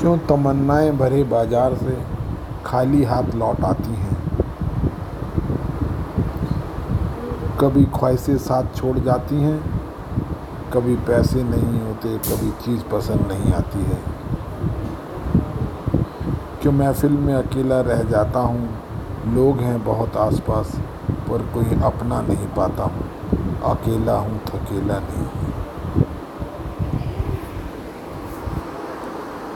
क्यों तमन्नाएँ भरे बाज़ार से खाली हाथ लौट आती हैं? कभी ख्वाहिशें साथ छोड़ जाती हैं, कभी पैसे नहीं होते, कभी चीज़ पसंद नहीं आती है। क्यों महफिल में अकेला रह जाता हूँ? लोग हैं बहुत आसपास, पर कोई अपना नहीं पाता हूँ। अकेला हूँ, थकेला नहीं हूँ।